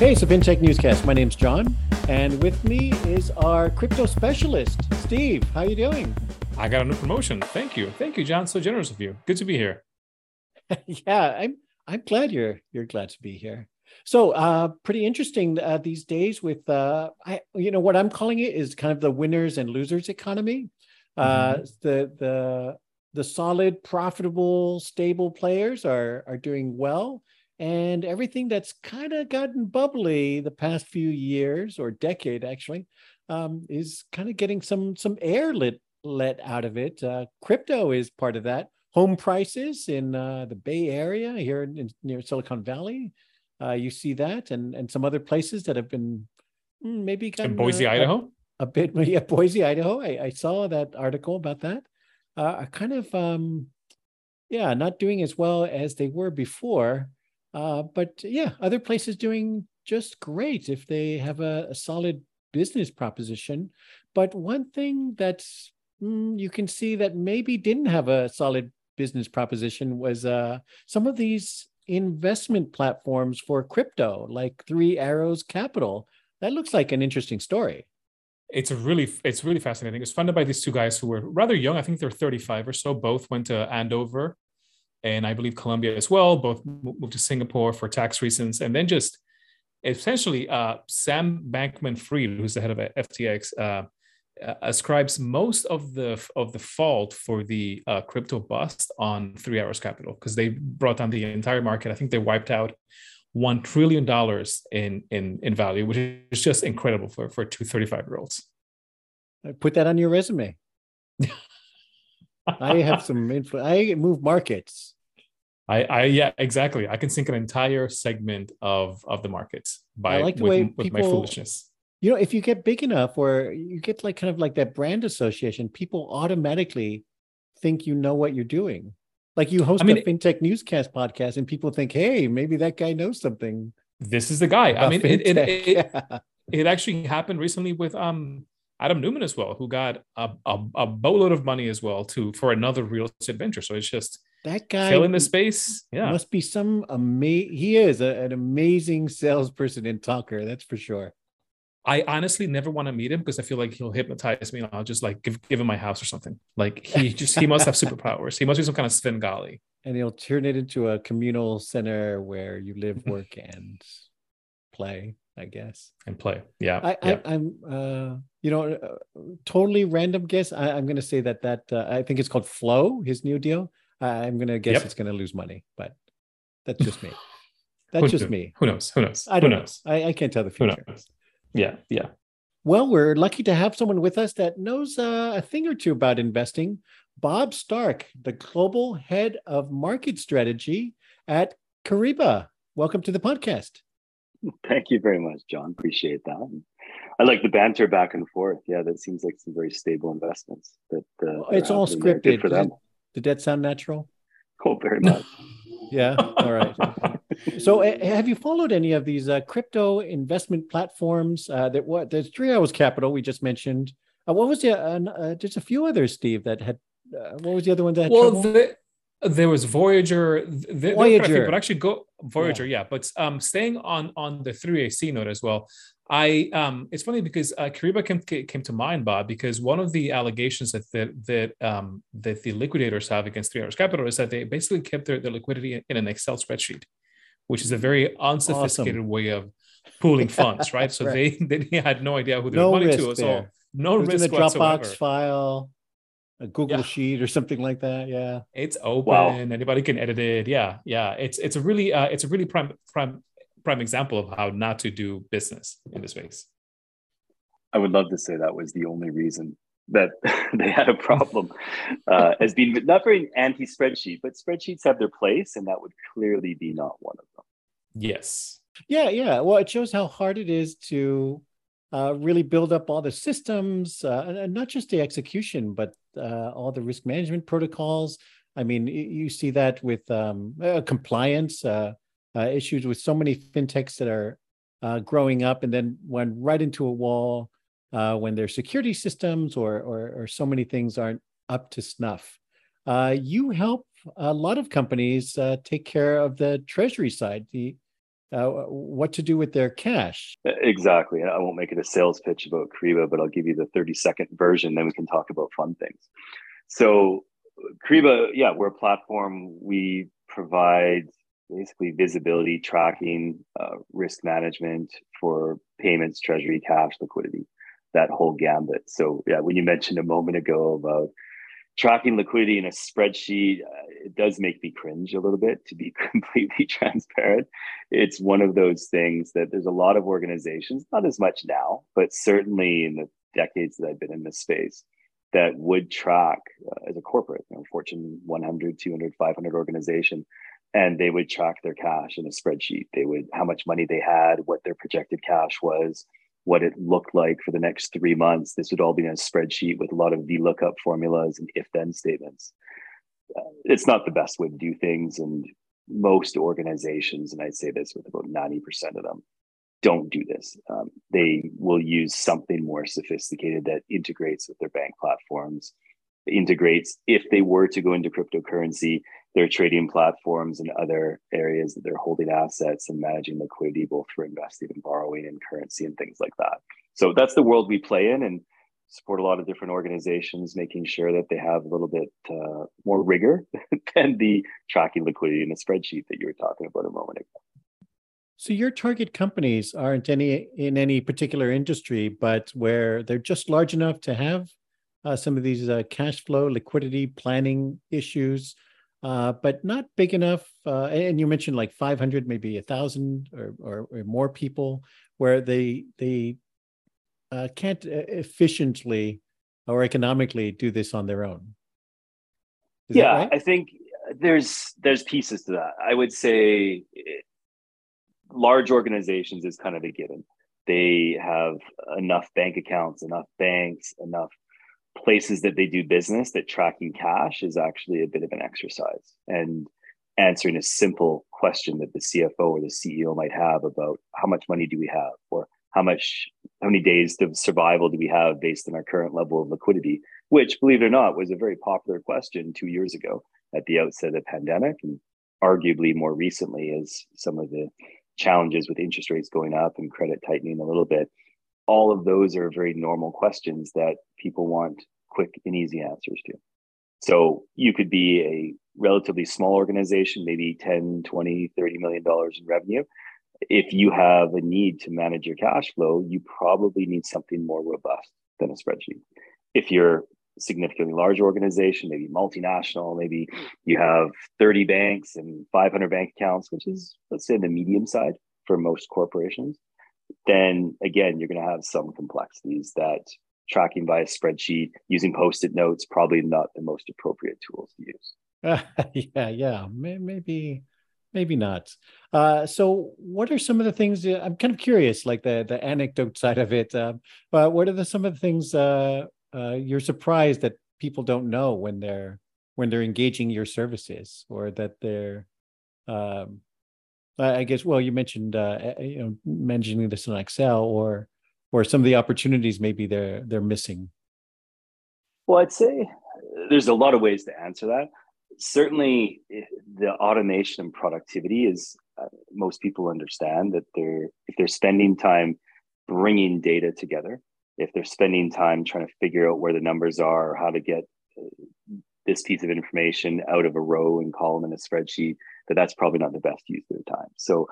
Hey, it's FinTech Newscast. My name's John, and with me is our crypto specialist, Steve. How are you doing? I got a new promotion. Thank you, thank you, John. So generous of you. Good to be here. yeah, I'm. I'm glad you're you're glad to be here. So, uh, pretty interesting uh, these days with uh, I, you know, what I'm calling it is kind of the winners and losers economy. Uh, mm-hmm. the the the solid, profitable, stable players are are doing well, and everything that's kind of gotten bubbly the past few years or decade actually um, is kind of getting some some air lit let out of it. Uh, crypto is part of that. Home prices in uh, the Bay Area here in, near Silicon Valley, uh, you see that, and and some other places that have been mm, maybe in Boise, Idaho. A, a, bit, yeah, Boise, Idaho. I, I saw that article about that. Uh, are kind of um, yeah, not doing as well as they were before. Uh, but yeah, other places doing just great if they have a, a solid business proposition. But one thing that mm, you can see that maybe didn't have a solid business proposition was uh, some of these investment platforms for crypto, like Three Arrows Capital. That looks like an interesting story. It's really, it's really fascinating. It's funded by these two guys who were rather young. I think they're 35 or so. Both went to Andover and I believe Columbia as well. Both moved to Singapore for tax reasons, and then just essentially uh, Sam Bankman-Fried, who's the head of FTX, uh, uh, ascribes most of the of the fault for the uh, crypto bust on Three Arrows Capital because they brought down the entire market. I think they wiped out one trillion dollars in in in value, which is just incredible for for two 35 year olds. Put that on your resume. I have some info. I move markets. I, I yeah, exactly. I can sink an entire segment of of the markets by I like the with, way with people, my foolishness. You know, if you get big enough, or you get like kind of like that brand association, people automatically think you know what you're doing. Like you host I mean, a fintech newscast podcast, and people think, "Hey, maybe that guy knows something." This is the guy. I mean, it, it, it, yeah. it actually happened recently with um Adam Neumann as well, who got a, a, a, boatload of money as well to for another real estate venture. So it's just that guy filling the space. Yeah, must be some amazing. He is a, an amazing salesperson and talker. That's for sure. I honestly never want to meet him because I feel like he'll hypnotize me and I'll just like give give him my house or something. Like he just he must have superpowers. He must be some kind of Svengali. And he'll turn it into a communal center where you live, work, and play. I guess. And play. Yeah. I, yeah. Am uh, you know, uh, totally random guess. I, am going to say that that uh, I think it's called Flow, his new deal. I'm going to guess yep. it's going to lose money, but that's just me. That's just me. Who knows? Who knows? I don't Who knows? know. I, I can't tell the future. Yeah. Yeah. Well, we're lucky to have someone with us that knows uh, a thing or two about investing. Bob Stark, the global head of market strategy at Kyriba. Welcome to the podcast. Thank you very much, John. Appreciate that. I like the banter back and forth. Yeah, that seems like some very stable investments. That uh, it's all scripted for them. Did that sound natural? Oh, very much. yeah. All right. so, uh, have you followed any of these uh, crypto investment platforms? Uh, that what there's Three Arrows Capital we just mentioned. Uh, what was the? Uh, there's a few others, Steve, that had. what was the other one that? well, the, there was Voyager. Voyager, but actually go Voyager, yeah. yeah. But um, staying on on the three AC note as well. I um, it's funny because uh, Kyriba came, came to mind, Bob, because one of the allegations that that that, um, that the liquidators have against Three Arrows Capital is that they basically kept their, their liquidity in an Excel spreadsheet, which is a very unsophisticated awesome. way of pooling funds, right? So right. they they had no idea who they no were money to. So no risk in a Dropbox whatsoever. file a Google yeah. Sheet or something like that. Yeah, it's open. Wow. Anybody can edit it. Yeah, yeah. It's it's a really uh, it's a really prime prime prime example of how not to do business in this space. I would love to say that was the only reason that they had a problem uh, as being not very anti spreadsheet, but spreadsheets have their place, and that would clearly be not one of them. Yes. Yeah, yeah. Well, it shows how hard it is to uh, really build up all the systems, uh, and not just the execution, but uh, all the risk management protocols. I mean, you see that with um, uh, compliance uh, uh, issues with so many fintechs that are growing up and then went right into a wall when their security systems or, or, or so many things aren't up to snuff. you help a lot of companies take care of the treasury side, the uh, what to do with their cash. Exactly. I won't make it a sales pitch about Kyriba, but I'll give you the 30 second version. Then we can talk about fun things. So, Kyriba, yeah, we're a platform. We provide basically visibility, tracking, uh, risk management for payments, treasury, cash, liquidity, that whole gambit. So, yeah, when you mentioned a moment ago about tracking liquidity in a spreadsheet uh, it does make me cringe a little bit to be completely transparent. It's one of those things that there's a lot of organizations not as much now but certainly in the decades that i've been in this space that would track uh, as a corporate you know, fortune 100 200 500 organization and they would track their cash in a spreadsheet. They would how much money they had what their projected cash was what it looked like for the next three months. This would all be in a spreadsheet with a lot of VLOOKUP formulas and if then statements. Uh, it's not the best way to do things. And most organizations, and I'd say this with about 90% of them, don't do this. Um, they will use something more sophisticated that integrates with their bank platforms, integrates if they were to go into cryptocurrency their trading platforms and other areas that they're holding assets and managing liquidity, both for investing and borrowing and currency and things like that. So that's the world we play in and support a lot of different organizations, making sure that they have a little bit uh, more rigor than the tracking liquidity in a spreadsheet that you were talking about a moment ago. So your target companies aren't any in any particular industry, but where they're just large enough to have uh, some of these uh, cash flow, liquidity planning issues, uh, but not big enough. Uh, and you mentioned like 500, maybe a thousand or, or, or, more people where they they uh, can't uh, efficiently or economically do this on their own. Is yeah, right? I think there's there's pieces to that. I would say it, large organizations is kind of a given. They have enough bank accounts, enough banks, enough places that they do business that tracking cash is actually a bit of an exercise. And answering a simple question that the CFO or the CEO might have about how much money do we have or how much how many days of survival do we have based on our current level of liquidity which believe it or not was a very popular question 2 years ago at the outset of the pandemic and arguably more recently as some of the challenges with interest rates going up and credit tightening a little bit all of those are very normal questions that people want quick and easy answers to. So you could be a relatively small organization, maybe 10, 20, 30 million dollars in revenue. If you have a need to manage your cash flow, you probably need something more robust than a spreadsheet. If you're significantly large organization, maybe multinational, maybe you have 30 banks and 500 bank accounts, which is, let's say, the medium side for most corporations, then again, you're going to have some complexities that tracking by a spreadsheet using post-it notes probably not the most appropriate tools to use. Uh, yeah, yeah, maybe, maybe not. Uh, so, what are some of the things? Uh, I'm kind of curious, like the the anecdote side of it. Uh, but what are the some of the things uh, uh, you're surprised that people don't know when they're when they're engaging your services, or that they're um, I guess. Well, you mentioned uh, eh, eh, you know mentioning this in Excel, or or some of the opportunities maybe they're they're missing. Well, I'd say there's a lot of ways to answer that. Certainly, eh, the automation and productivity is uh, most people understand that they're if they're spending time bringing data together, if they're spending time trying to figure out where the numbers are, or how to get uh, this piece of information out of a row and column in a spreadsheet, that that's probably not the best use of their time. So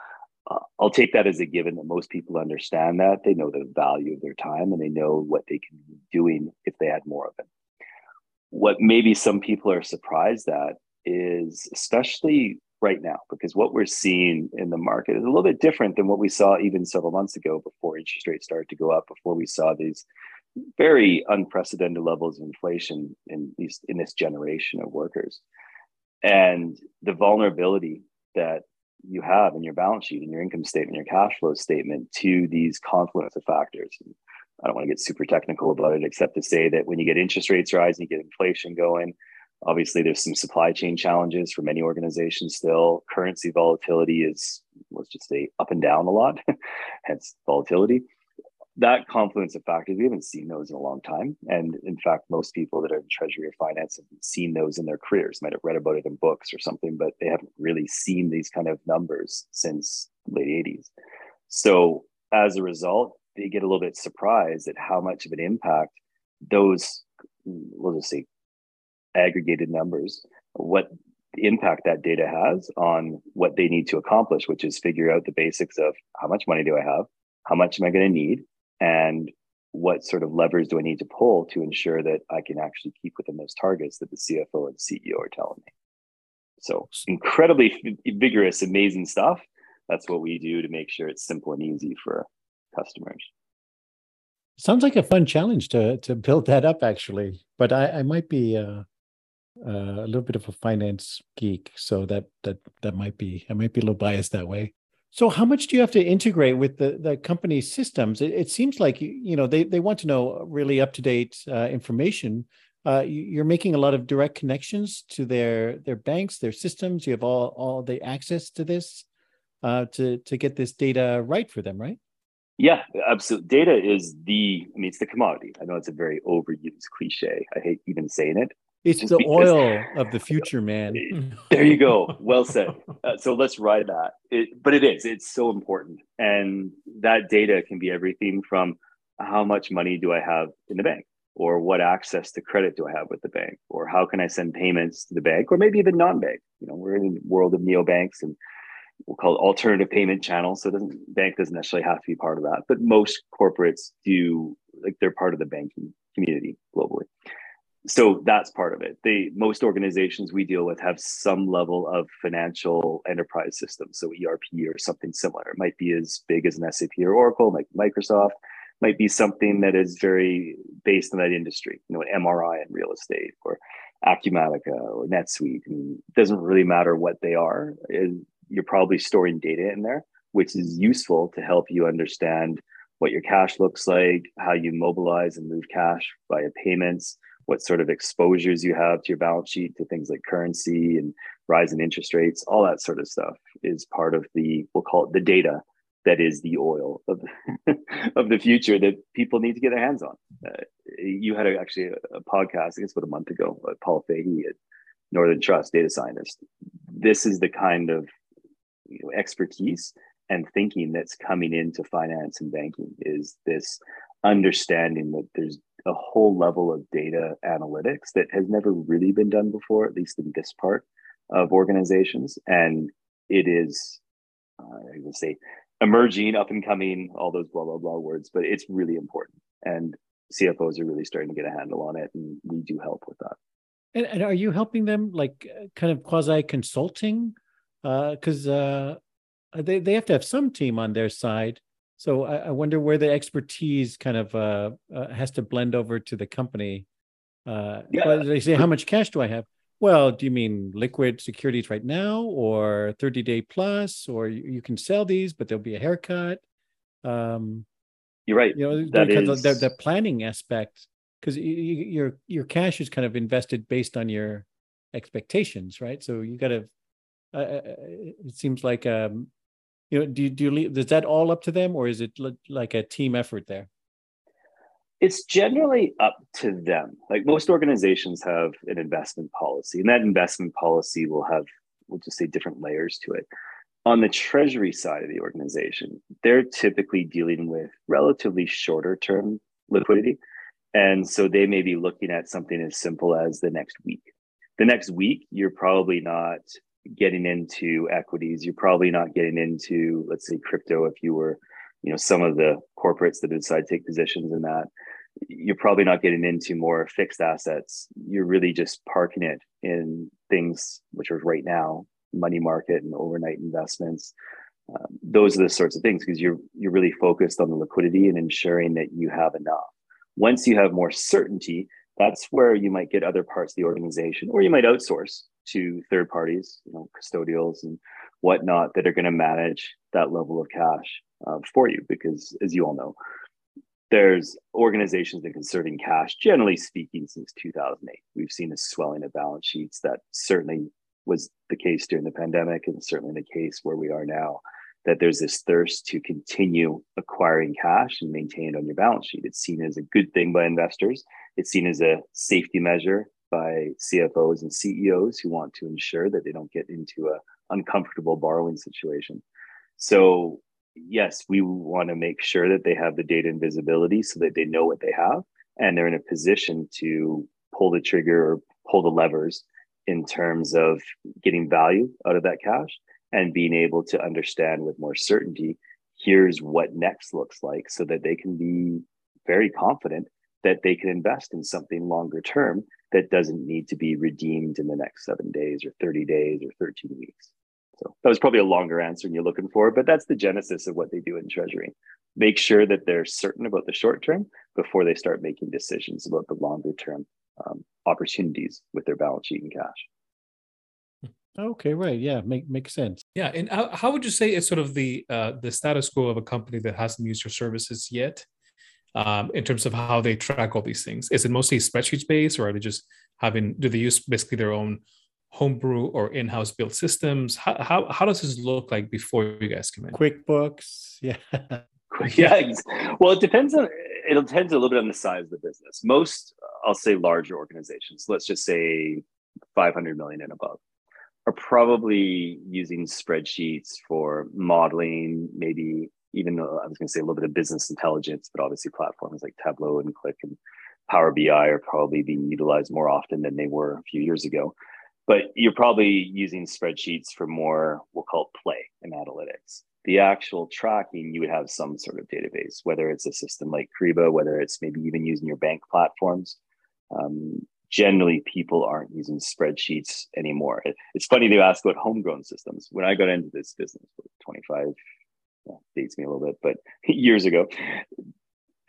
uh, I'll take that as a given that most people understand that they know the value of their time and they know what they can be doing if they had more of it. What maybe some people are surprised at is especially right now, because what we're seeing in the market is a little bit different than what we saw even several months ago before interest rates started to go up, before we saw these very unprecedented levels of inflation in these in this generation of workers and the vulnerability that you have in your balance sheet and your income statement your cash flow statement to these confluence of factors. I don't want to get super technical about it except to say that when you get interest rates rising you get inflation going obviously there's some supply chain challenges for many organizations still. Currency volatility is let's just say up and down a lot. Hence volatility that confluence of factors, we haven't seen those in a long time. And in fact, most people that are in treasury or finance have seen those in their careers, might have read about it in books or something, but they haven't really seen these kind of numbers since late 80s. So as a result, they get a little bit surprised at how much of an impact those, we'll just say, aggregated numbers, what impact that data has on what they need to accomplish, which is figure out the basics of how much money do I have, how much am I going to need, and what sort of levers do I need to pull to ensure that I can actually keep within those targets that the CFO and CEO are telling me. So incredibly vigorous, amazing stuff. That's what we do to make sure it's simple and easy for customers. Sounds like a fun challenge to to build that up, actually. But I, I might be uh, uh, a little bit of a finance geek, so that that that might be I might be a little biased that way. So, how much do you have to integrate with the the company's systems? It, it seems like you, know they they want to know really up to date uh, information. Uh, you're making a lot of direct connections to their their banks, their systems. You have all all the access to this uh, to to get this data right for them, right? Yeah, absolutely. Data is the, I mean, it's the commodity. I know it's a very overused cliche. I hate even saying it. It's the oil of the future, man. there you go. Well said. Uh, so let's ride that. It, but it is, it's so important. And that data can be everything from how much money do I have in the bank? Or what access to credit do I have with the bank? Or how can I send payments to the bank? Or maybe even non bank. You know, we're in the world of neobanks and we'll call it alternative payment channels. So doesn't bank doesn't necessarily have to be part of that, but most corporates do like they're part of the banking community globally. So that's part of it. They most organizations we deal with have some level of financial enterprise system, so ERP or something similar. It might be as big as an SAP or Oracle, like Microsoft, might be something that is very based in that industry, you know, MRI in real estate or Acumatica or NetSuite. Mean, it doesn't really matter what they are you're probably storing data in there, which is useful to help you understand what your cash looks like, how you mobilize and move cash via payments, what sort of exposures you have to your balance sheet to things like currency and rise in interest rates, all that sort of stuff is part of the, we'll call it the data that is the oil of, of the future that people need to get their hands on. Uh, you had a, actually a, a, podcast, I guess about a month ago, uh, Paul Fahey at Northern Trust, data scientist. This is the kind of you know, expertise and thinking that's coming into finance and banking is this understanding that there's a whole level of data analytics that has never really been done before, at least in this part of organizations. And it is, uh, I would say, emerging, up and coming, all those blah, blah, blah words, but it's really important. And CFOs are really starting to get a handle on it. And we do help with that. And, and are you helping them like kind of quasi consulting because uh, uh, they they have to have some team on their side. So I, I wonder where the expertise kind of uh, uh, has to blend over to the company. Uh, yeah. They say, how much cash do I have? Well, do you mean liquid securities right now, or thirty day plus, or you, you can sell these, but there'll be a haircut? Um, You're right. You know, that is... the, the planning aspect because you, your your cash is kind of invested based on your expectations, right? So you got to uh, it seems like um, you know, do you, do you leave, is that all up to them, or is it like a team effort there? It's generally up to them. Like most organizations have an investment policy, and that investment policy will have, we'll just say, different layers to it. On the treasury side of the organization, they're typically dealing with relatively shorter term liquidity. And so they may be looking at something as simple as the next week. The next week, you're probably not getting into equities. You're probably not getting into, let's say, crypto if you were, you know, some of the corporates that decide to take positions in that. You're probably not getting into more fixed assets. You're really just parking it in things which are right now money market and overnight investments. Um, those are the sorts of things because you're you're really focused on the liquidity and ensuring that you have enough. Once you have more certainty, that's where you might get other parts of the organization, or you might outsource to third parties, you know, custodials and whatnot that are going to manage that level of cash uh, for you. Because as you all know, there's organizations that conserving cash, generally speaking, since 2008. We've seen a swelling of balance sheets that certainly was the case during the pandemic and certainly the case where we are now that there's this thirst to continue acquiring cash and maintain it on your balance sheet. It's seen as a good thing by investors. It's seen as a safety measure by CFOs and CEOs who want to ensure that they don't get into a uncomfortable borrowing situation. So, yes, we want to make sure that they have the data and visibility so that they know what they have and they're in a position to pull the trigger or pull the levers in terms of getting value out of that cash and being able to understand with more certainty here's what next looks like so that they can be very confident that they can invest in something longer term that doesn't need to be redeemed in the next seven days or 30 days or 13 weeks. So that was probably a longer answer than you're looking for, but that's the genesis of what they do in treasury. Make sure that they're certain about the short term before they start making decisions about the longer term um, opportunities with their balance sheet and cash. Okay, right. Yeah, make makes sense. Yeah, and how, how would you say it's sort of the uh, the status quo of a company that hasn't used your services yet, um, in terms of how they track all these things? Is it mostly spreadsheets based, or are they just having? Do they use basically their own homebrew or in-house built systems? How, how, how does this look like before you guys come in? QuickBooks, yeah. yeah, well, it depends on it depends a little bit on the size of the business. Most, I'll say, larger organizations, let's just say 500 million and above, are probably using spreadsheets for modeling, maybe even though I was going to say a little bit of business intelligence, but obviously platforms like Tableau and Qlik and Power BI are probably being utilized more often than they were a few years ago. But you're probably using spreadsheets for more we'll call it play and analytics. The actual tracking you would have some sort of database whether it's a system like Kyriba whether it's maybe even using your bank platforms. Um, generally people aren't using spreadsheets anymore. It, it's funny they ask about homegrown systems. When i got into this business 25 well, dates me a little bit but years ago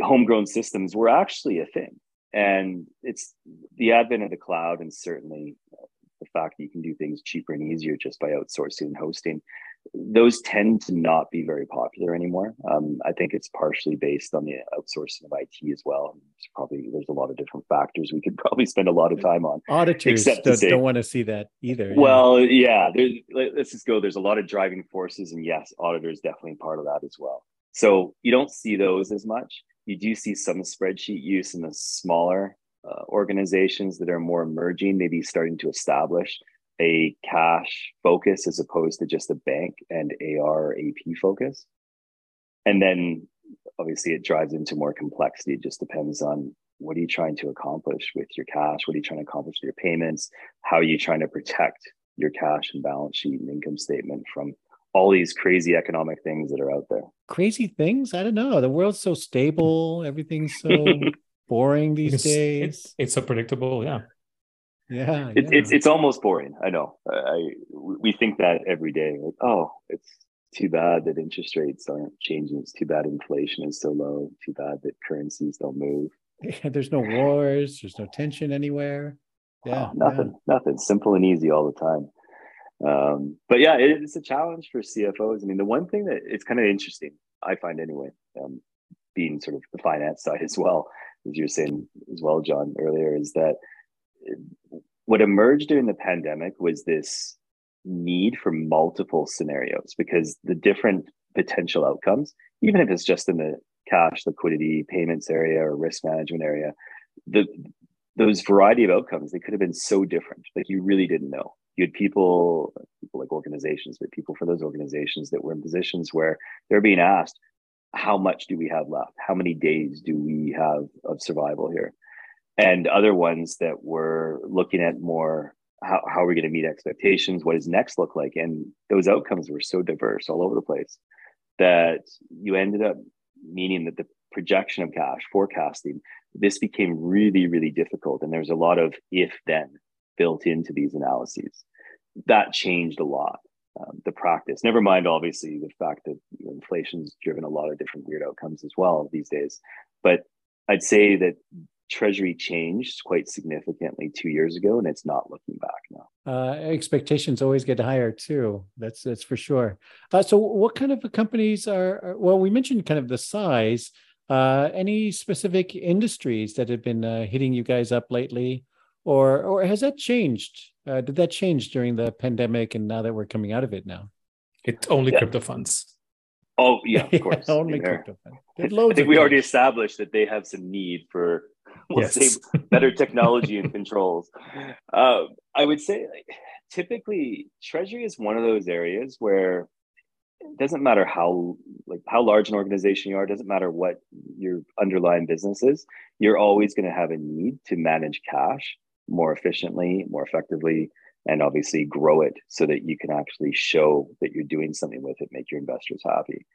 homegrown systems were actually a thing. And it's the advent of the cloud and certainly the fact that you can do things cheaper and easier just by outsourcing and hosting those tend to not be very popular anymore. Um, i think it's partially based on the outsourcing of it as well. There's probably there's a lot of different factors we could probably spend a lot of time on auditors don't, say, don't want to see that either well yeah, yeah let's just go there's a lot of driving forces and yes auditors definitely part of that as well. So you don't see those as much. You do see some spreadsheet use in the smaller uh, organizations that are more emerging, maybe starting to establish a cash focus as opposed to just a bank and AR AP focus. And then obviously it drives into more complexity. It just depends on what are you trying to accomplish with your cash? What are you trying to accomplish with your payments? How are you trying to protect your cash and balance sheet and income statement from all these crazy economic things that are out there? Crazy things? I don't know. The world's so stable, everything's so boring these it's, days. It's, it's so predictable. Yeah. Yeah, it, yeah. It's it's almost boring. I know. I we think that every day. Like, oh, it's too bad that interest rates aren't changing. It's too bad inflation is so low. Too bad that currencies don't move. Yeah, there's no wars. There's no tension anywhere. Yeah, oh, nothing. Yeah. Nothing. Simple and easy all the time. Um, but yeah, it, it's a challenge for CFOs. I mean, the one thing that it's kind of interesting, I find anyway, um, being sort of the finance side as well, as you were saying as well, John, earlier, is that what emerged during the pandemic was this need for multiple scenarios because the different potential outcomes, even if it's just in the cash, liquidity, payments area or risk management area, the those variety of outcomes they could have been so different like you really didn't know you had people people like organizations but people for those organizations that were in positions where they're being asked how much do we have left? How many days do we have of survival here? And other ones that were looking at more how, how are we going to meet expectations? What does next look like? And those outcomes were so diverse all over the place that you ended up meaning that the projection of cash, forecasting, this became really, really difficult. And there's a lot of if then built into these analyses. That changed a lot um, the practice. Never mind, obviously, the fact that you know, inflation's driven a lot of different weird outcomes as well these days. But I'd say that Treasury changed quite significantly two years ago, and it's not looking back now. Uh, expectations always get higher too. That's that's for sure. Uh, so, what kind of companies are, are? Well, we mentioned kind of the size. Uh, any specific industries that have been uh, hitting you guys up lately, or or has that changed? Uh, did that change during the pandemic and now that we're coming out of it now? It's only yeah. crypto funds. Oh yeah, of course. yeah, only crypto funds. I think we already established that they have some need for we'll yes. say better technology and controls. Uh, I would say like, typically treasury is one of those areas where it doesn't matter how like how large an organization you are doesn't matter what your underlying business is you're always going to have a need to manage cash more efficiently more effectively and obviously grow it so that you can actually show that you're doing something with it make your investors happy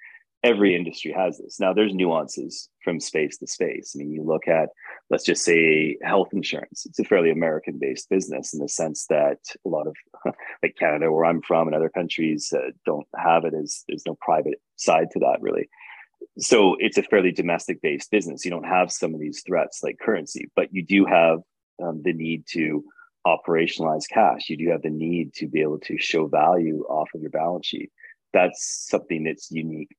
every industry has this. Now, there's nuances from space to space. I mean, you look at, let's just say, health insurance. It's a fairly American based business in the sense that a lot of, like Canada, where I'm from, and other countries uh, don't have it there's no private side to that really. So it's a fairly domestic based business. You don't have some of these threats like currency, but you do have um, the need to operationalize cash. You do have the need to be able to show value off of your balance sheet. That's something that's unique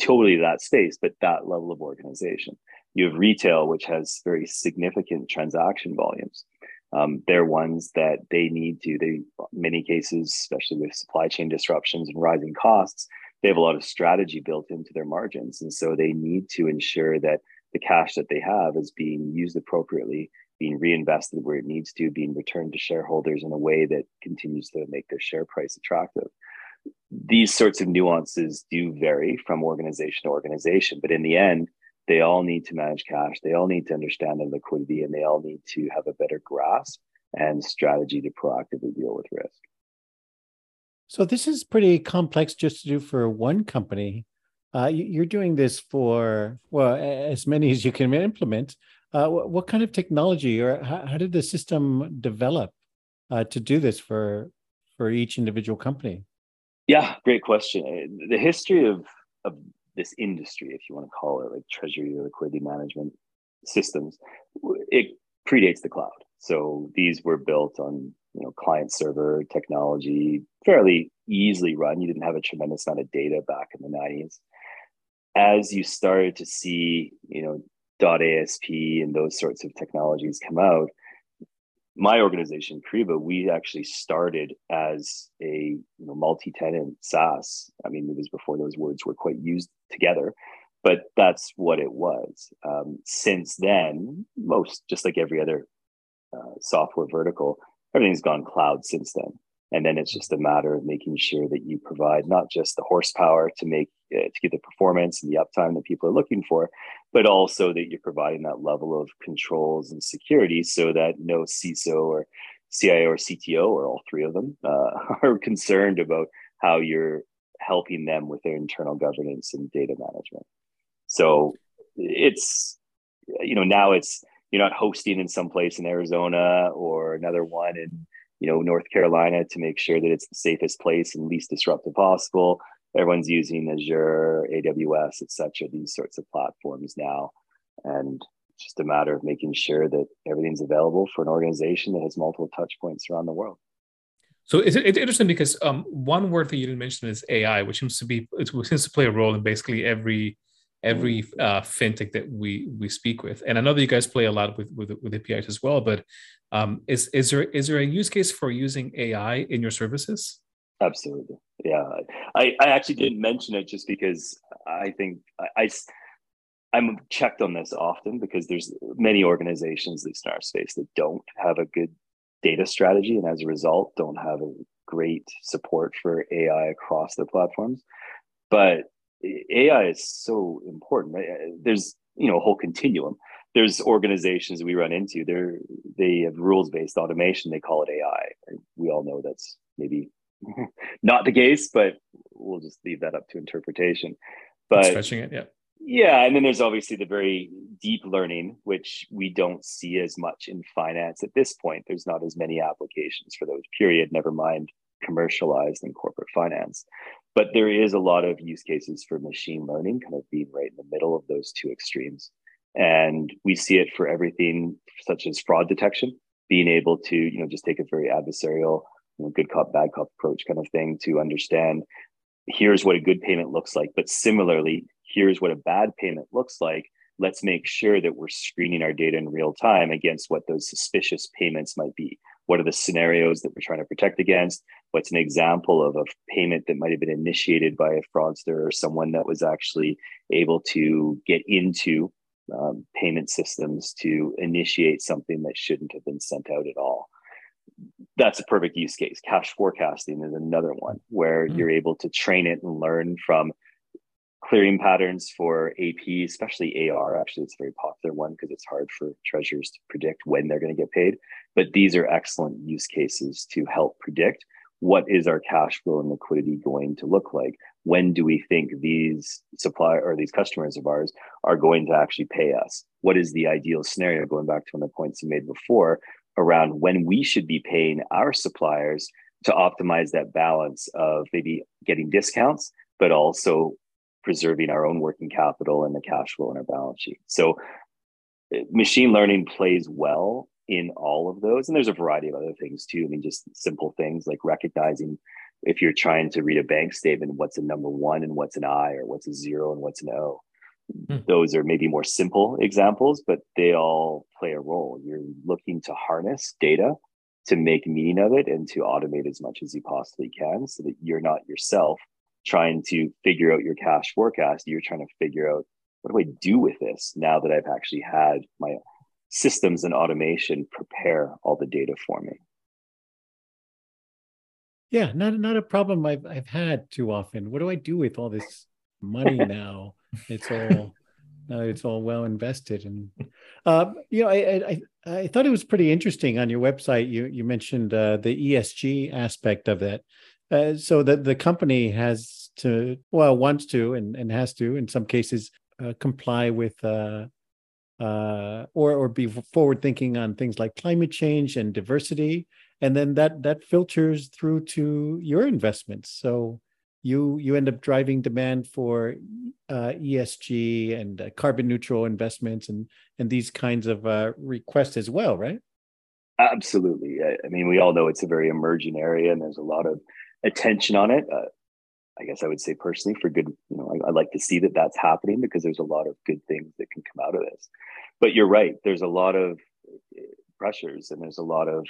totally that space, but that level of organization. You have retail, which has very significant transaction volumes. Um, they're ones that they need to. They, many cases, especially with supply chain disruptions and rising costs, they have a lot of strategy built into their margins, and so they need to ensure that the cash that they have is being used appropriately, being reinvested where it needs to, being returned to shareholders in a way that continues to make their share price attractive these sorts of nuances do vary from organization to organization, but in the end, they all need to manage cash. They all need to understand the liquidity and they all need to have a better grasp and strategy to proactively deal with risk. So, this is pretty complex just to do for one company. Uh, you're doing this for, well, as many as you can implement. Uh, what, kind of technology or how, how did the system develop uh, to do this for, for each individual company? Yeah, great question. Uh, the history of of this industry, if you want to call it like treasury or liquidity management systems, it predates the cloud. So these were built on you know client server technology, fairly easily run. You didn't have a tremendous amount of data back in the 90s. As you started to see, you know, dot .ASP and those sorts of technologies come out, my organization, Kyriba, we actually started as a you know, multi-tenant SaaS. I mean, it was before those words were quite used together, but that's what it was. Um, since then, most just like every other uh, software vertical, everything's gone cloud since then and then it's just a matter of making sure that you provide not just the horsepower to make uh, to get the performance and the uptime that people are looking for but also that you're providing that level of controls and security so that no ciso or cio or cto or all three of them uh, are concerned about how you're helping them with their internal governance and data management. So it's you know now it's you're not hosting in some place in arizona or another one in you know North Carolina to make sure that it's the safest place and least disruptive possible. Everyone's using Azure, AWS, etc. These sorts of platforms now, and it's just a matter of making sure that everything's available for an organization that has multiple touch points around the world. So it's, it's interesting because um, one word that you didn't mention is AI, which seems to be it seems to play a role in basically every every uh, fintech that we we speak with. And I know that you guys play a lot with with, with APIs as well, but um, is is there is there a use case for using AI in your services? Absolutely, yeah. I, I actually didn't mention it just because I think I, I am checked on this often because there's many organizations, at least in our space, that don't have a good data strategy, and as a result, don't have a great support for AI across their platforms. But AI is so important. Uh, there's you know a whole continuum. There's organizations we run into. They're they have rules based automation. They call it ai we all know that's maybe not the case but we'll just leave that up to interpretation. But stretching it yeah. Yeah and then there's obviously the very deep learning which we don't see as much in finance at this point. There's not as many applications for those period never mind commercialized in corporate finance but there is a lot of use cases for machine learning kind of being right in the middle of those two extremes. And we see it for everything such as fraud detection being able to you know just take a very adversarial you know, good cop bad cop approach kind of thing to understand here's what a good payment looks like. But similarly here's what a bad payment looks like. Let's make sure that we're screening our data in real time against what those suspicious payments might be. What are the scenarios that we're trying to protect against what's an example of a payment that might have been initiated by a fraudster or someone that was actually able to get into um, payment systems to initiate something that shouldn't have been sent out at all. that's a perfect use case. Cash forecasting is another one where mm-hmm. you're able to train it and learn from clearing patterns for AP, especially AR. Actually, it's a very popular one because it's hard for treasurers to predict when they're going to get paid. But these are excellent use cases to help predict what is our cash flow and liquidity going to look like? When do we think these supply or these customers of ours are going to actually pay us? What is the ideal scenario? Going back to one of the points you made before around when we should be paying our suppliers to optimize that balance of maybe getting discounts, but also preserving our own working capital and the cash flow in our balance sheet. So uh, machine learning plays well in all of those. And there's a variety of other things too. I mean, just simple things like recognizing if you're trying to read a bank statement, what's a number one and what's an I, or what's a zero and what's an O. Hmm. Those are maybe more simple examples, but they all play a role. You're looking to harness data to make meaning of it and to automate as much as you possibly can so that you're not yourself trying to figure out your cash forecast. You're trying to figure out what do I do with this now that I've actually had my systems and automation prepare all the data for me. Yeah, not not a problem I've I've had too often. What do I do with all this money now? it's all uh, it's all well invested, and uh, you know, I, I I thought it was pretty interesting on your website. You you mentioned uh, the ESG aspect of that. Uh, so that the company has to well wants to and, and has to in some cases uh, comply with uh, uh, or or be forward thinking on things like climate change and diversity, and then that that filters through to your investments. So you you end up driving demand for uh, ESG and uh, carbon neutral investments and and these kinds of uh, requests as well, right? Absolutely. I, I, mean, we all know it's a very emerging area, and there's a lot of attention on it. I guess I would say personally for good, you know, I, I, like to see that that's happening because there's a lot of good things that can come out of this. But you're right. There's a lot of eh, pressures and there's a lot of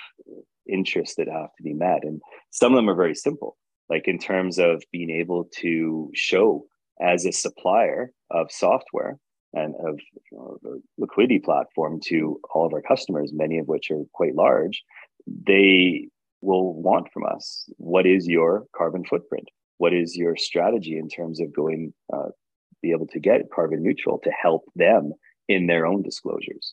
interests that have to be met. And some of them are very simple, like in terms of being able to show as a supplier of software and of you know, the liquidity platform to all of our customers, many of which are quite large, they will want from us what is your carbon footprint? What is your strategy in terms of going uh, be able to get carbon neutral to help them in their own disclosures?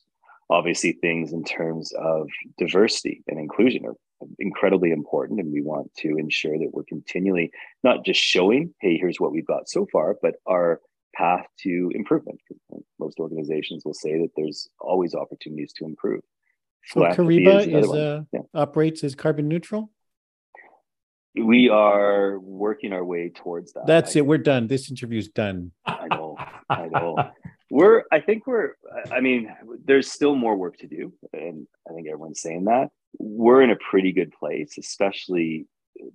Obviously things in terms of diversity and inclusion are incredibly important and we want to ensure that we're continually not just showing hey here's what we've got so far but our path to improvement. Most organizations will say that there's always opportunities to improve. So Kyriba is, is uh, yeah. operates as carbon neutral we are working our way towards that. That's I it. We're done. This interview's done. I know. I know. we're. I think we're. I mean, there's still more work to do, and I think everyone's saying that. We're in a pretty good place, especially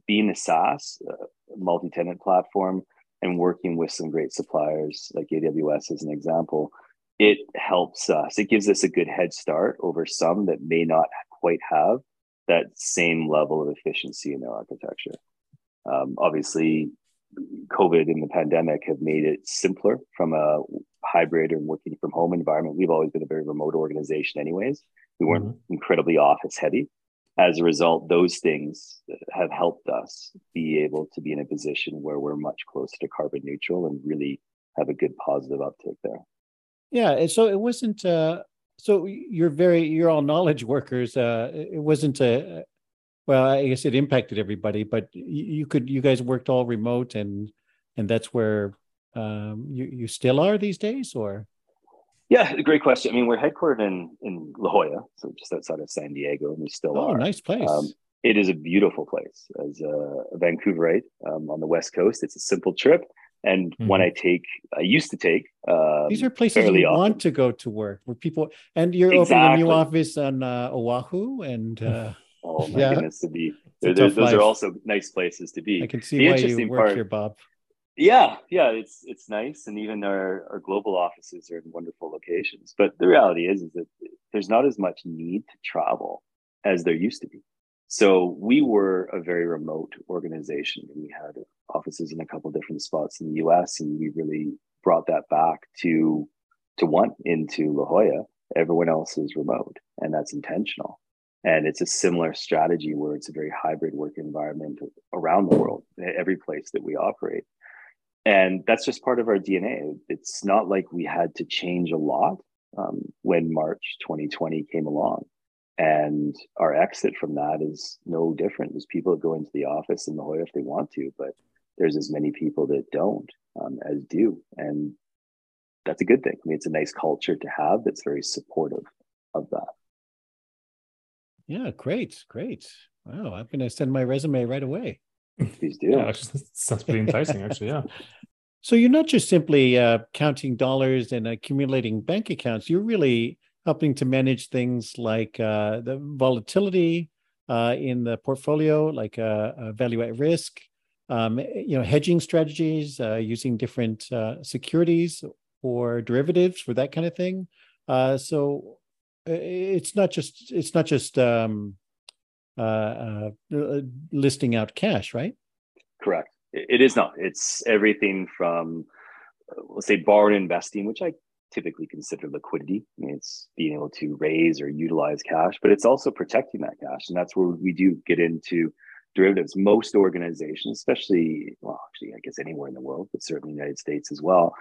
being a SaaS, a multi-tenant platform, and working with some great suppliers like AWS as an example. It helps us. It gives us a good head start over some that may not quite have that same level of efficiency in their architecture. Um, obviously, COVID and the pandemic have made it simpler from a hybrid and working from home environment. We've always been a very remote organization, anyways. We weren't mm-hmm. incredibly office heavy. As a result, those things have helped us be able to be in a position where we're much closer to carbon neutral and really have a good positive uptick there. Yeah, so it wasn't uh, so you're very you're all knowledge workers. Uh, it wasn't a well, I guess it impacted everybody, but you could you guys worked all remote and and that's where um, you you still are these days, or yeah, great question. I mean, we're headquartered in in La Jolla, so just outside of San Diego, and we still oh, are. nice place. Um, it is a beautiful place. As a, a Vancouverite um, on the West Coast, it's a simple trip. And mm-hmm. when I take, I used to take. Um, These are places you often. want to go to work, where people, and you're exactly. opening a new office on uh, Oahu, and uh, oh my yeah. goodness, to be those life. are also nice places to be. I can see the why you work part, here, Bob. Yeah, yeah, it's it's nice, and even our our global offices are in wonderful locations. But the reality is, is that there's not as much need to travel as there used to be. So we were a very remote organization and we had offices in a couple different spots in the US and we really brought that back to to one into La Jolla. Everyone else is remote and that's intentional. And it's a similar strategy where it's a very hybrid work environment around the world, every place that we operate. And that's just part of our DNA. It's not like we had to change a lot um, when March 2020 came along. And our exit from that is no different. There's people that go into the office in La Jolla if they want to, but there's as many people that don't um, as do. And that's a good thing. I mean, it's a nice culture to have that's very supportive of that. Yeah, great, great. Wow, I'm going to send my resume right away. Please do. Yeah, actually, sounds pretty enticing. Actually, yeah. So you're not just simply uh, counting dollars and accumulating bank accounts. You're really helping to manage things like uh, the volatility uh, in the portfolio, like uh, uh, value at risk, um, you know, hedging strategies, uh, using different securities or derivatives for that kind of thing. so it's not just it's not just um, listing out cash, right? Correct. It is not. It's everything from let's say borrowing investing, which I typically consider liquidity. I mean, it's being able to raise or utilize cash, but it's also protecting that cash. And that's where we do get into derivatives. Most organizations, especially, well, actually, I guess anywhere in the world, but certainly the United States as well,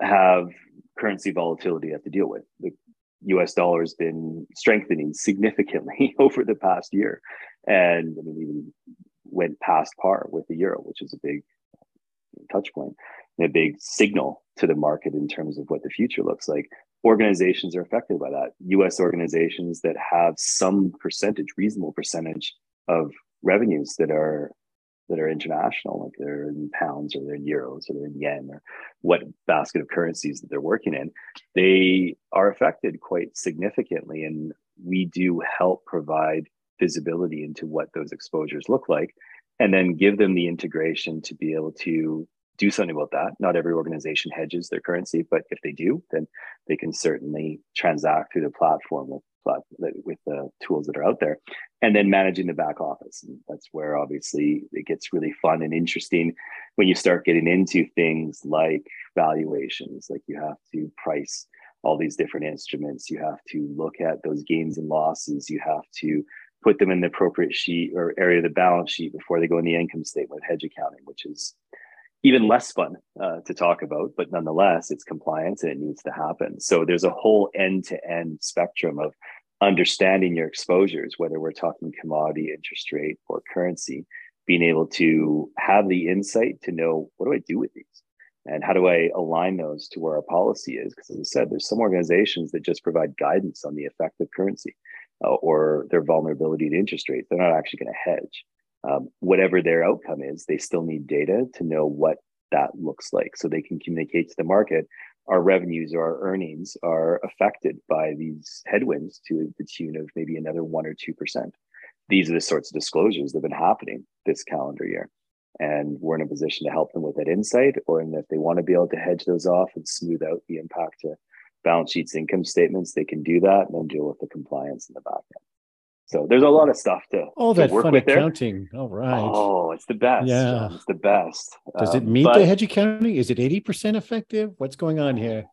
have currency volatility they have to deal with. The US dollar has been strengthening significantly over the past year. And I mean, even went past par with the euro, which is a big touch point a big signal to the market in terms of what the future looks like. Organizations are affected by that. US organizations that have some percentage, reasonable percentage of revenues that are that are international, like they're in pounds or they're in euros or they're in yen or what basket of currencies that they're working in, they are affected quite significantly. And we do help provide visibility into what those exposures look like and then give them the integration to be able to do something about that. Not every organization hedges their currency, but if they do, then they can certainly transact through the platform with with the tools that are out there, and then managing the back office. And that's where obviously it gets really fun and interesting when you start getting into things like valuations. Like you have to price all these different instruments. You have to look at those gains and losses. You have to put them in the appropriate sheet or area of the balance sheet before they go in the income statement hedge accounting, which is even less fun uh, to talk about, but nonetheless, it's compliance and it needs to happen. So there's a whole end to end spectrum of understanding your exposures, whether we're talking commodity, interest rate, or currency, being able to have the insight to know what do I do with these? And how do I align those to where our policy is? Because as I said, there's some organizations that just provide guidance on the effect of currency uh, or their vulnerability to interest rates. They're not actually going to hedge um, whatever their outcome is, they still need data to know what that looks like so they can communicate to the market our revenues or our earnings are affected by these headwinds to the tune of maybe another one or two percent. These are the sorts of disclosures that have been happening this calendar year. And we're in a position to help them with that insight, or if they want to be able to hedge those off and smooth out the impact to balance sheets, income statements, they can do that and then deal with the compliance in the back end. So there's a lot of stuff to all that work fun with accounting. There. All right. Oh, it's the best. Yeah, it's the best. Does um, it meet but, the hedge accounting? Is it eighty percent effective? What's going on here?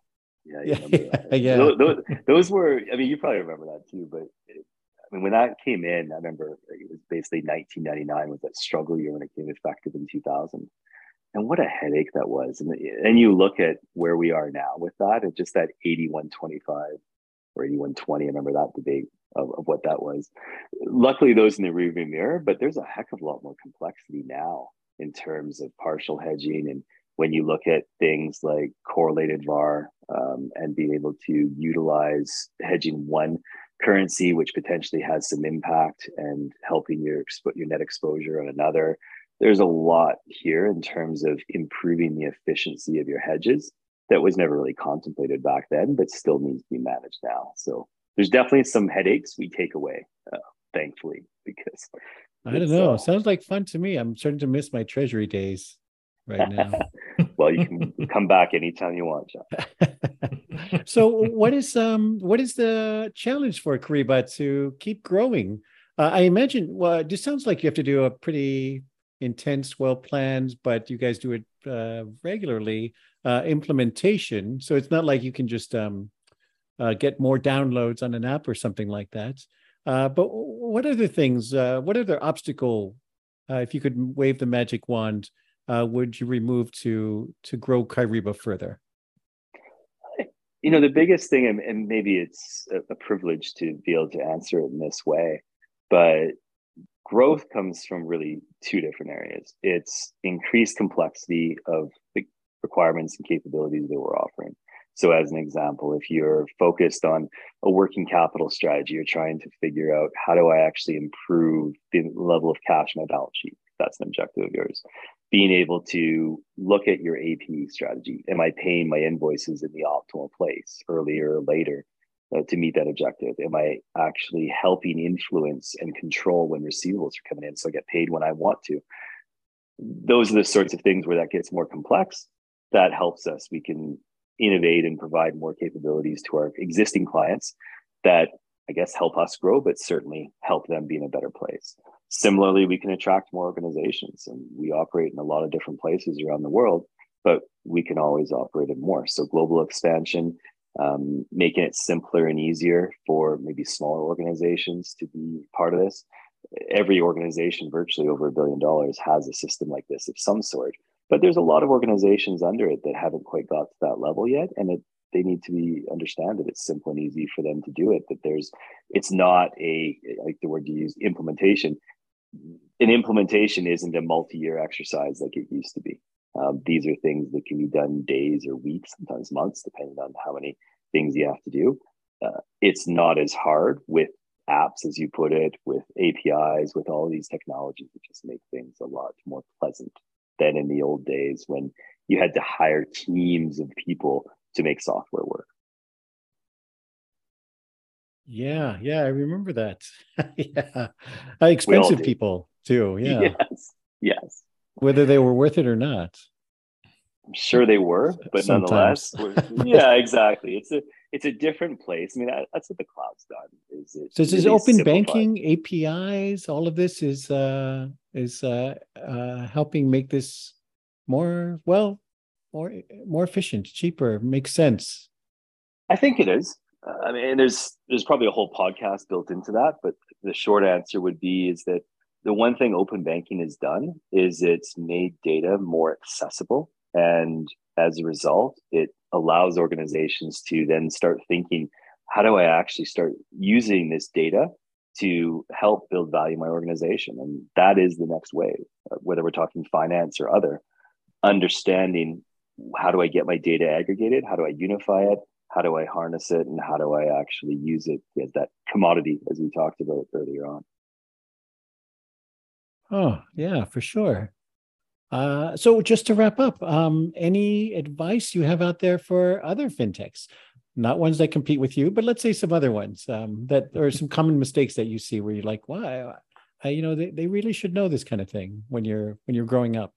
Yeah, yeah, yeah. Those, those, those, were. I mean, you probably remember that too. But it, I mean, when that came in, I remember it was basically 1999 was that struggle year when it came effective in 2000. And what a headache that was. And, and you look at where we are now with that, and just that 8125 or 8120. I remember that debate of, of what that was. Luckily, those in the rearview mirror, but there's a heck of a lot more complexity now in terms of partial hedging and when you look at things like correlated VAR um, and being able to utilize hedging one currency, which potentially has some impact, and helping your your net exposure on another, there's a lot here in terms of improving the efficiency of your hedges that was never really contemplated back then, but still needs to be managed now. So there's definitely some headaches we take away, uh, thankfully, because I don't know. Uh, Sounds like fun to me. I'm starting to miss my treasury days right now. well, you can come back anytime you want, John. so, what is um what is the challenge for Kyriba to keep growing? Uh, I imagine. Well, this sounds like you have to do a pretty intense, well planned, but you guys do it uh, regularly uh, implementation. So it's not like you can just um, uh, get more downloads on an app or something like that. Uh, but what other things? Uh, what other obstacle, uh, if you could wave the magic wand, would you remove to to grow Kyriba further? You know, the biggest thing, and, maybe it's a privilege to be able to answer it in this way, but growth comes from really two different areas. It's increased complexity of the requirements and capabilities that we're offering. So, as an example, if you're focused on a working capital strategy, you're trying to figure out how do I actually improve the level of cash in my balance sheet? That's an objective of yours. Being able to look at your AP strategy. Am I paying my invoices in the optimal place earlier or later uh, to meet that objective? Am I actually helping influence and control when receivables are coming in so I get paid when I want to? Those are the sorts of things where that gets more complex. That helps us. We can innovate and provide more capabilities to our existing clients that I guess help us grow, but certainly help them be in a better place. Similarly, we can attract more organizations and we operate in a lot of different places around the world, but we can always operate in more. So, global expansion, um, making it simpler and easier for maybe smaller organizations to be part of this. Every organization, virtually over a billion dollars, has a system like this of some sort but there's a lot of organizations under it that haven't quite got to that level yet and it, they need to be understand that it's simple and easy for them to do it that there's it's not a like the word you use implementation an implementation isn't a multi-year exercise like it used to be um, these are things that can be done days or weeks sometimes months depending on how many things you have to do uh, it's not as hard with apps as you put it with apis with all these technologies that just make things a lot more pleasant than in the old days when you had to hire teams of people to make software work. Yeah, yeah, I remember that. yeah, uh, expensive people too. Yeah. Yes. Yes. Whether they were worth it or not. I'm sure they were, but Sometimes. nonetheless, yeah, exactly. It's a it's a different place. I mean, that, that's what the cloud's done. Is it? So this is open banking, APIs, all of this is uh, is uh, uh, helping make this more well, more more efficient, cheaper, makes sense. I think it is. Uh, I mean, there's there's probably a whole podcast built into that, but the short answer would be is that the one thing open banking has done is it's made data more accessible and as a result, it allows organizations to then start thinking, how do I actually start using this data to help build value in my organization? And that is the next wave, uh, whether we're talking finance or other, understanding how do I get my data aggregated? How do I unify it? How do I harness it? And how do I actually use it as that commodity, as we talked about earlier on? Oh, yeah, for sure. Uh, so just to wrap up, um, any advice you have out there for other fintechs, not ones that compete with you, but let's say some other ones um, that or some common mistakes that you see where you're like, why, well, you know, they, they really should know this kind of thing when you're when you're growing up.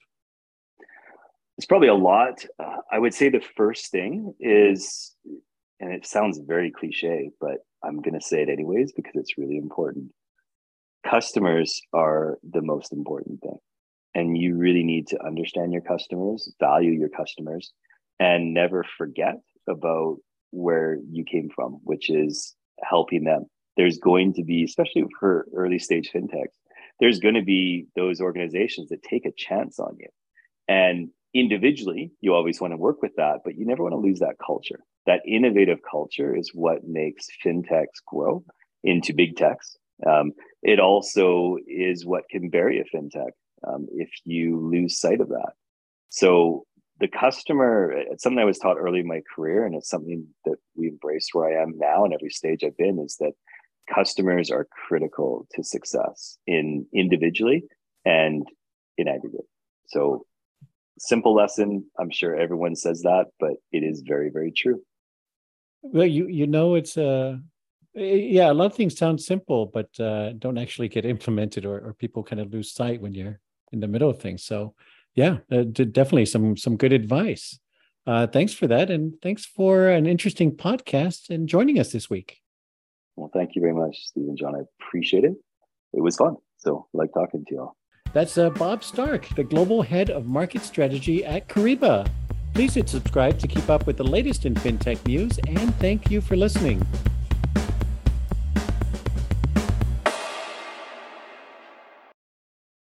It's probably a lot. Uh, I would say the first thing is, and it sounds very cliche, but I'm going to say it anyways because it's really important. Customers are the most important thing and you really need to understand your customers, value your customers, and never forget about where you came from, which is helping them. There's going to be, especially for early stage fintechs, there's going to be those organizations that take a chance on you. And individually, you always want to work with that, but you never want to lose that culture. That innovative culture is what makes fintechs grow into big techs. Um, it also is what can bury a fintech um, if you lose sight of that. So the customer, it's something I was taught early in my career, and it's something that we embrace where I am now and every stage I've been is that customers are critical to success in individually and in aggregate. So simple lesson. I'm sure everyone says that, but it is very, very true. Well, you you know it's a yeah a lot of things sound simple, but uh, don't actually get implemented, or, or people kind of lose sight when you're in the middle of things. So yeah, uh, definitely some some good advice. Uh, thanks for that, and thanks for an interesting podcast and joining us this week. Well, thank you very much, Stephen John. I appreciate it. It was fun. So, I like talking to you all. That's uh, Bob Stark, the global head of market strategy at Kyriba. Please hit subscribe to keep up with the latest in fintech news, and thank you for listening.